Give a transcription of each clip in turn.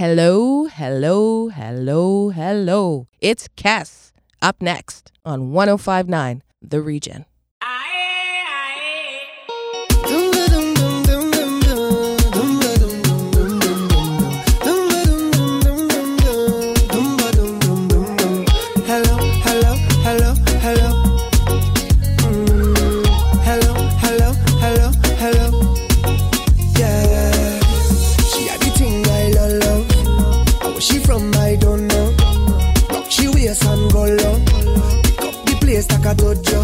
Hello, hello, hello, hello. It's Cass up next on 1059 The Region. sacatocho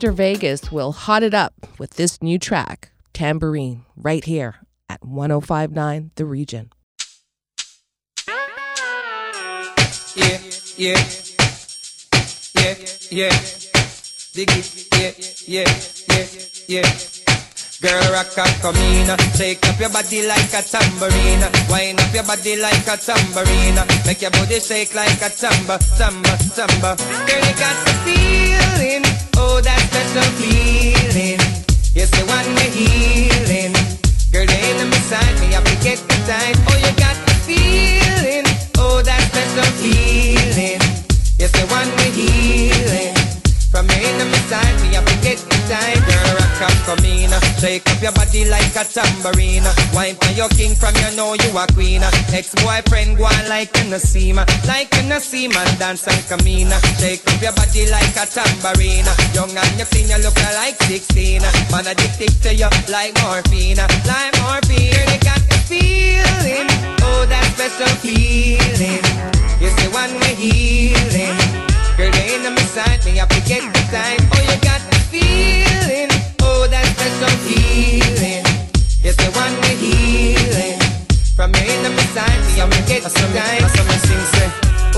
After Vegas will hot it up with this new track, Tambourine, right here at 1059 The Region. Yeah, yeah, yeah, yeah. Yeah, yeah, yeah, yeah. Girl, rock and come in. Shake up your body like a tambourine. Wind up your body like a tambourine. Make your body shake like a tamba, tamba, tamba. Girl, you got the feeling. Oh, that special feeling. Yes, the one you're healing. Girl, you're the beside me. I'll be getting tight. Oh, you got Shake up your body like a tambourine. Wine for your king from you know you a queen. Ex-boyfriend go on like you no see like you no see man dance and camina. Shake up your body like a tambourine. Young and you clean, you look like 16. Man addicted to you like morphine, like morphine. They got the feeling, oh that special feeling. You say one way healing, girl they in the side, me I forget the time. healing from your enemy side to your wicked side. So me sing say,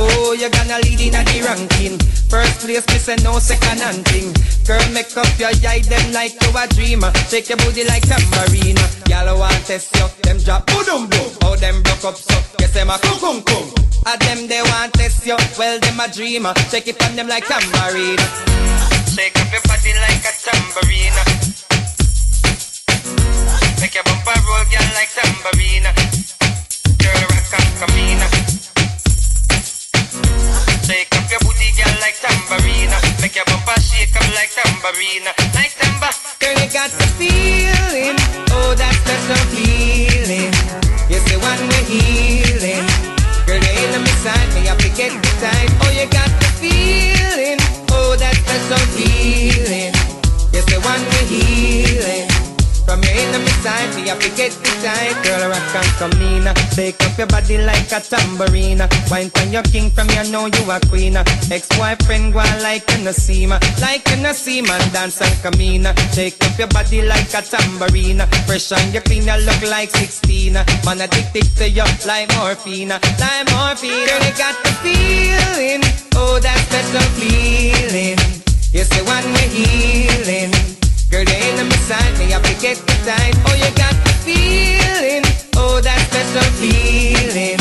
oh you're gonna lead in a the ranking. First place me say no second nothing. Girl make up your eye them like you a dreamer. Shake your booty like a marina. Y'all want test you, them drop boom boom. Oh them broke up so, yes them a cum cum cum. Ah, them they want test you, well them a dreamer. Shake it on them like a marina. Shake up your body like a tambourine. Make your bumper roll, girl, like tambourine. Girl, rock and camina. Shake up your booty, girl, like tambourine. Make your bumper shake up like tambourine. Like tamba. Girl, you got the feeling. Oh, that special feeling. Yes, the one we're healing. Girl, you in my side, me have to get the time. Oh, you got the feeling. Oh, that special feeling. Yes, the one we're healing. Your me have to get the tight Girl, rock and come in uh, Shake up your body like a tambourine uh, Wine from your king, from you know you a queen uh, Ex-boyfriend, go like you no Like you no dance and come in Shake up your body like a tambourine Fresh and you clean, you look like 16 Man, addicted to you like morphine Like morphine. Girl, you got the feeling Oh, that special feeling. Yes, the one we're healing Girl, you ain't have to the time. Oh, you got the feeling, oh, that special feeling.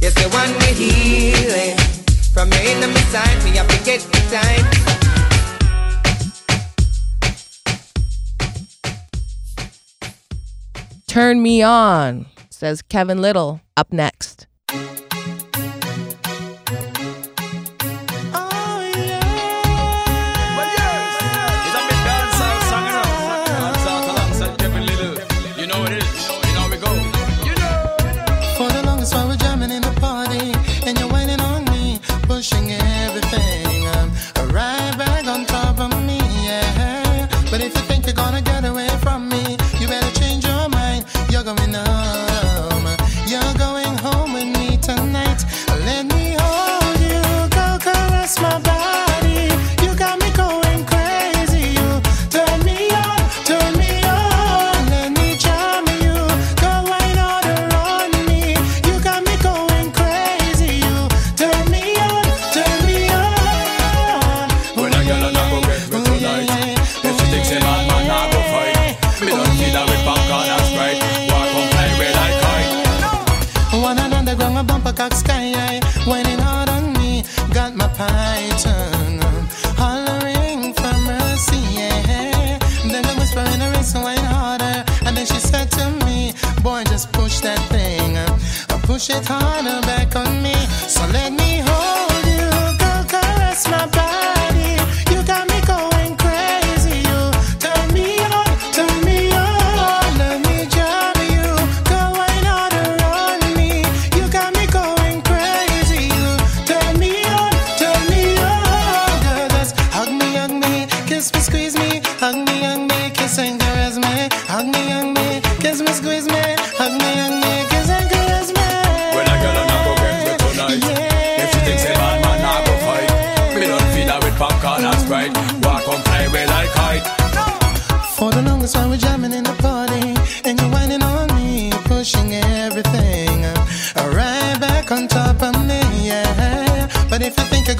Yes, the one we're healing. From you ain't on my side, me have to get the time. Turn me on, says Kevin Lyttle, Up next. clock sky high, whining out on me. Got my python uh, hollering for mercy. Yeah. Then I whispering her so whine harder, and then she said to me, "Boy, just push that thing, uh, push it harder back on me. So let me."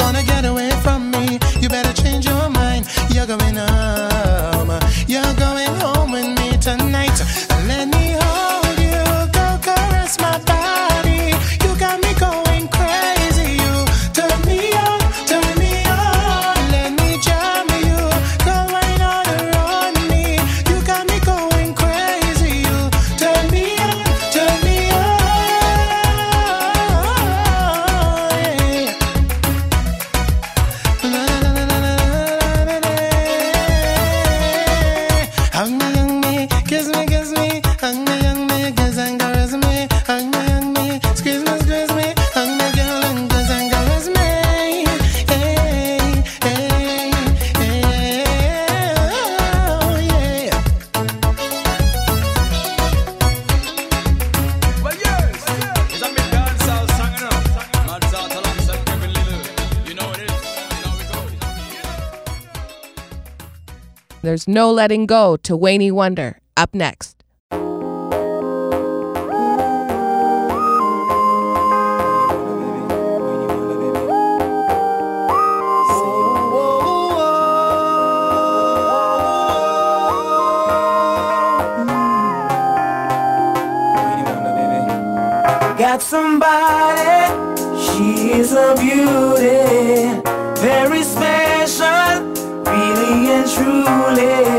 wanna get away. There's No Letting Go to Wayne Wonder, up next. got somebody. She is a beauty, very special darling.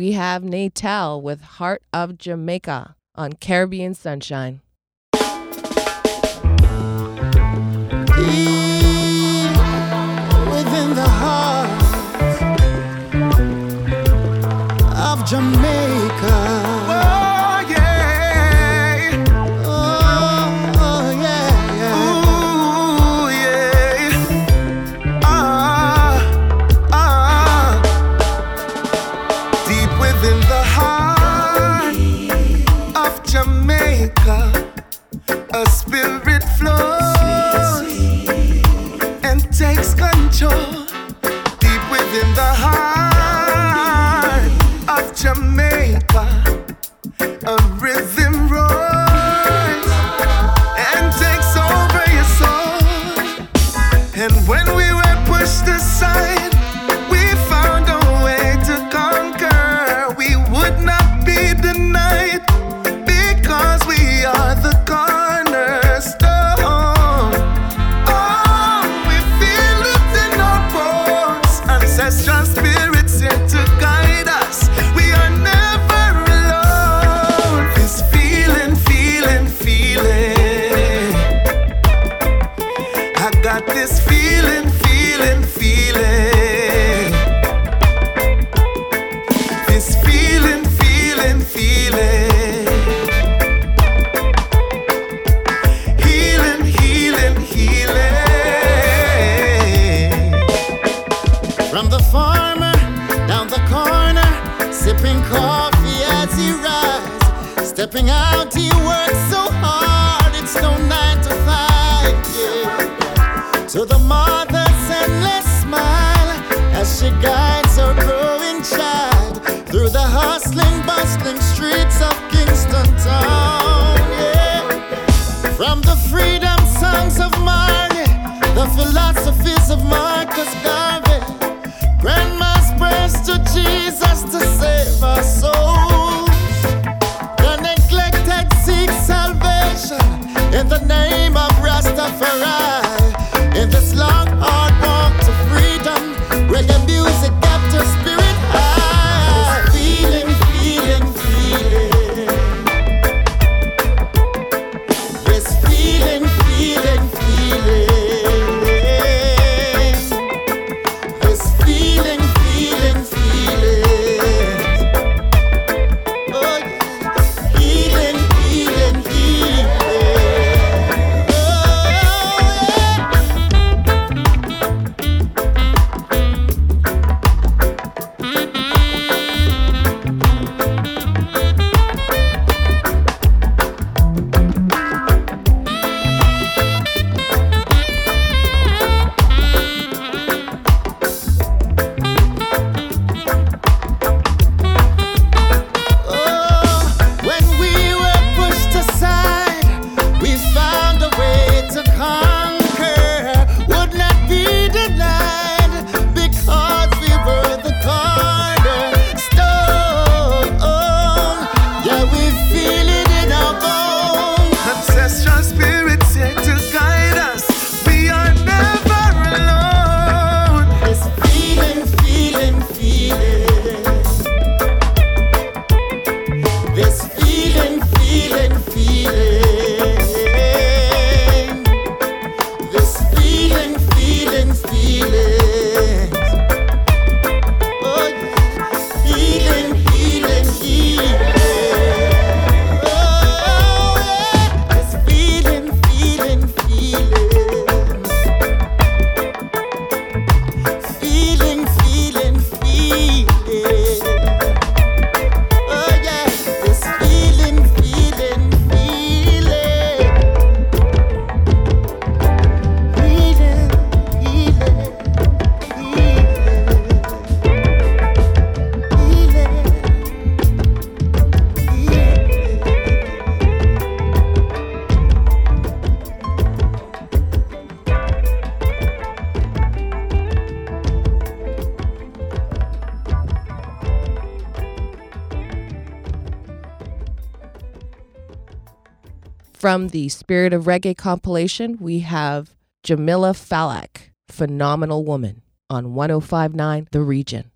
we have Natal with Heart of Jamaica on Caribbean Sunshine. through the hustling, bustling streets of Kingston Town. Yeah. From the freedom songs of Marley, the philosophies of Marcus Garvey, grandma's prayers to Jesus to save our souls. The neglected seek salvation in the name. From the Spirit of Reggae compilation, we have Jamila Falak, Phenomenal Woman, on 1059 The Region.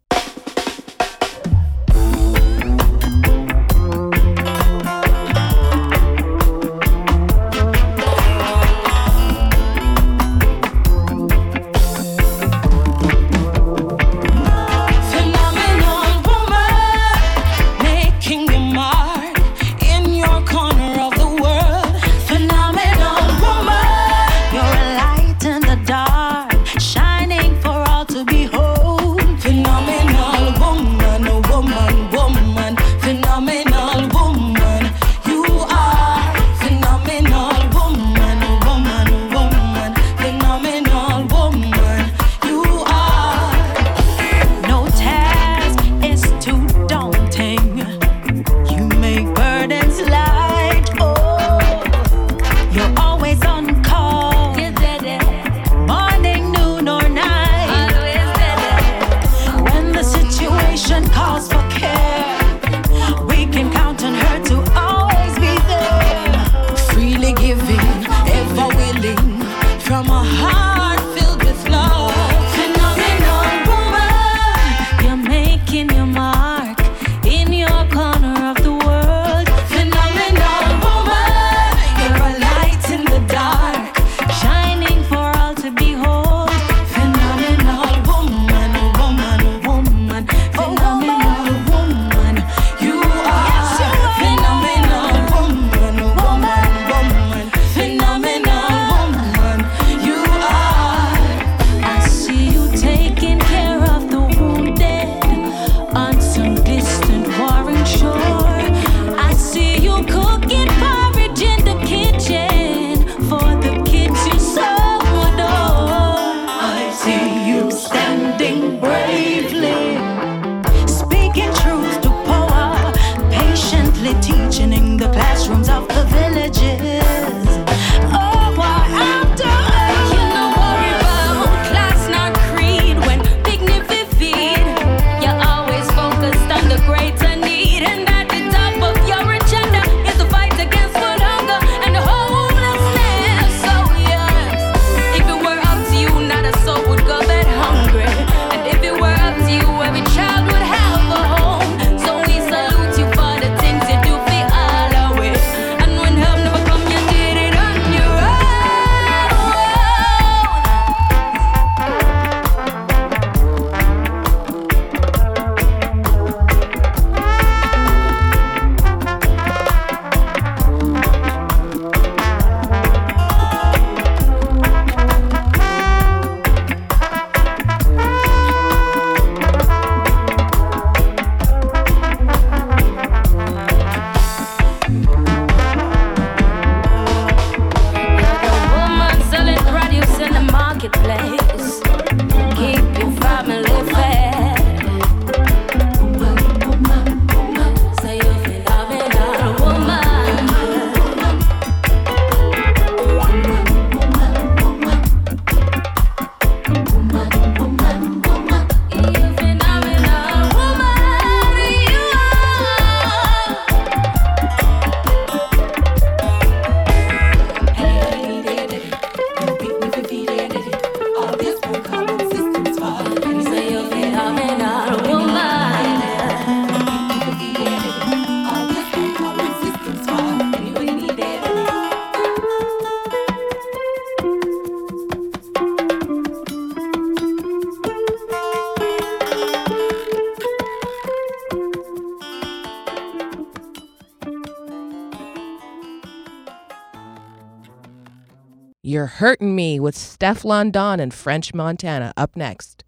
You're Hurting Me with Stefflon Don and French Montana up next.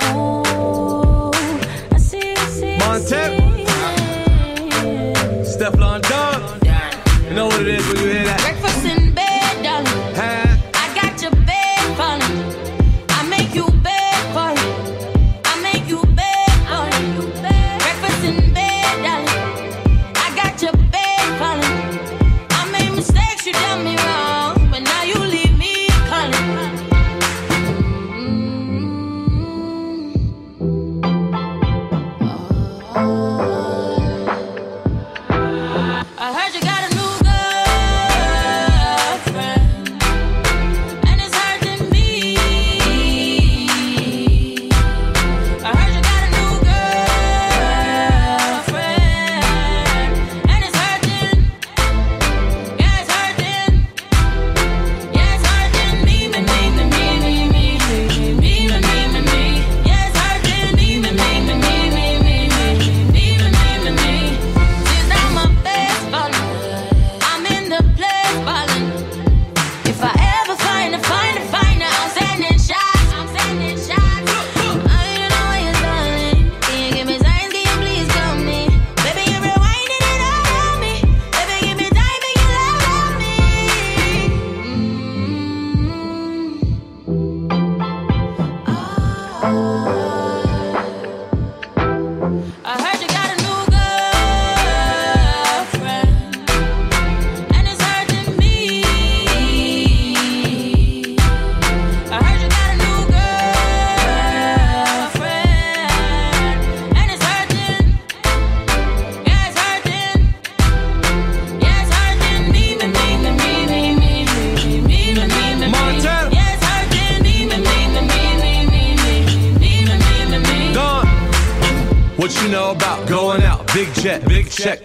Oh, I see, I see, Montana. see. Stefflon Don. You know what it is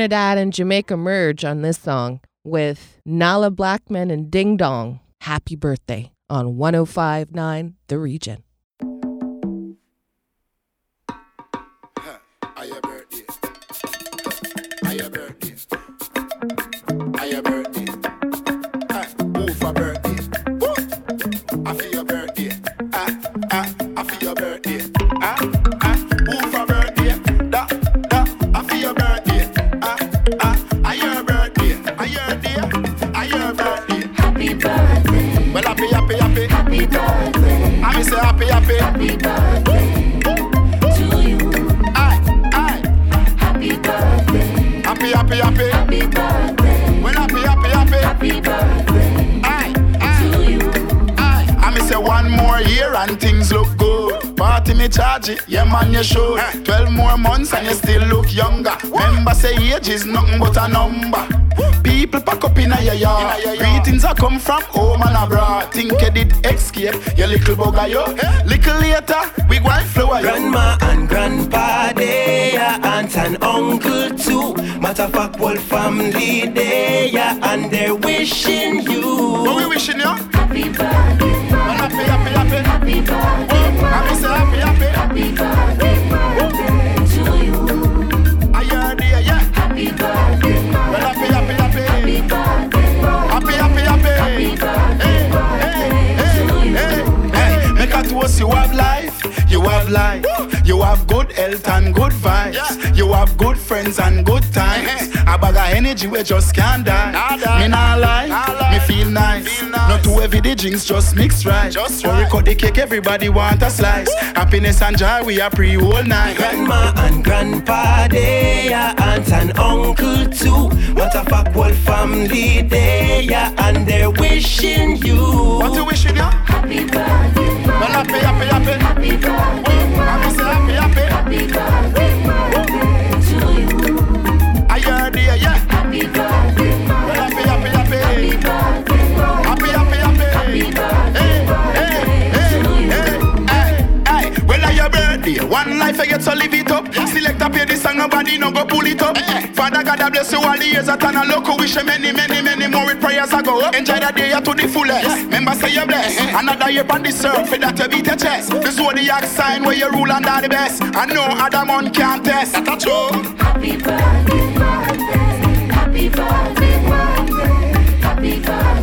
Trinidad and Jamaica merge on this song with Nailah Blackman and Ding Dong. Happy birthday on 1059 The Region. Party me charge it, yeah man you should. Twelve more months and you still look younger. Remember say age is nothing but a number. People pack up in a your yard. Greetings are come from home and abroad. Think you did escape, your little bugger yo. Little later, we go and flower yo. Grandma and grandpa, they are aunt and uncle too. Matter of fact, whole family they are and they're wishing you. What you. we wishing you? Happy birthday, Well, happy, happy, happy. Happy, happy, happy. Happy birthday, to you. Happy birthday, happy, happy, happy. Birthday, happy, happy, happy. Birthday, to you. Hey, hey, make a toast, you have life. You have life. You have good health and good vibes. You have good friends and good times. A bag of energy we just can't die. Me nah lie, me feel nice. Not too heavy the drinks, just mix right. Just When we cut the cake, everybody want a slice. Happiness and joy, we are pre all night. Grandma and grandpa, they are aunt and uncle too. What a fuck whole family, they are and they're wishing you. What you wishing you? Happy birthday, Well, happy, happy, happy. happy birthday, Happy, say happy, happy. happy One life I get to live it up. Select up here this song, nobody no go pull it up. Father God, I bless you all the years that I look. Wish you many, many, many more with prayers I go up. Enjoy the day to the fullest. Remember, say you're blessed. Another year on the surf, for that to beat your chest. This act sign where you rule and are the best. I know other man can't test. That's true. Happy birthday, happy birthday, birthday, happy birthday.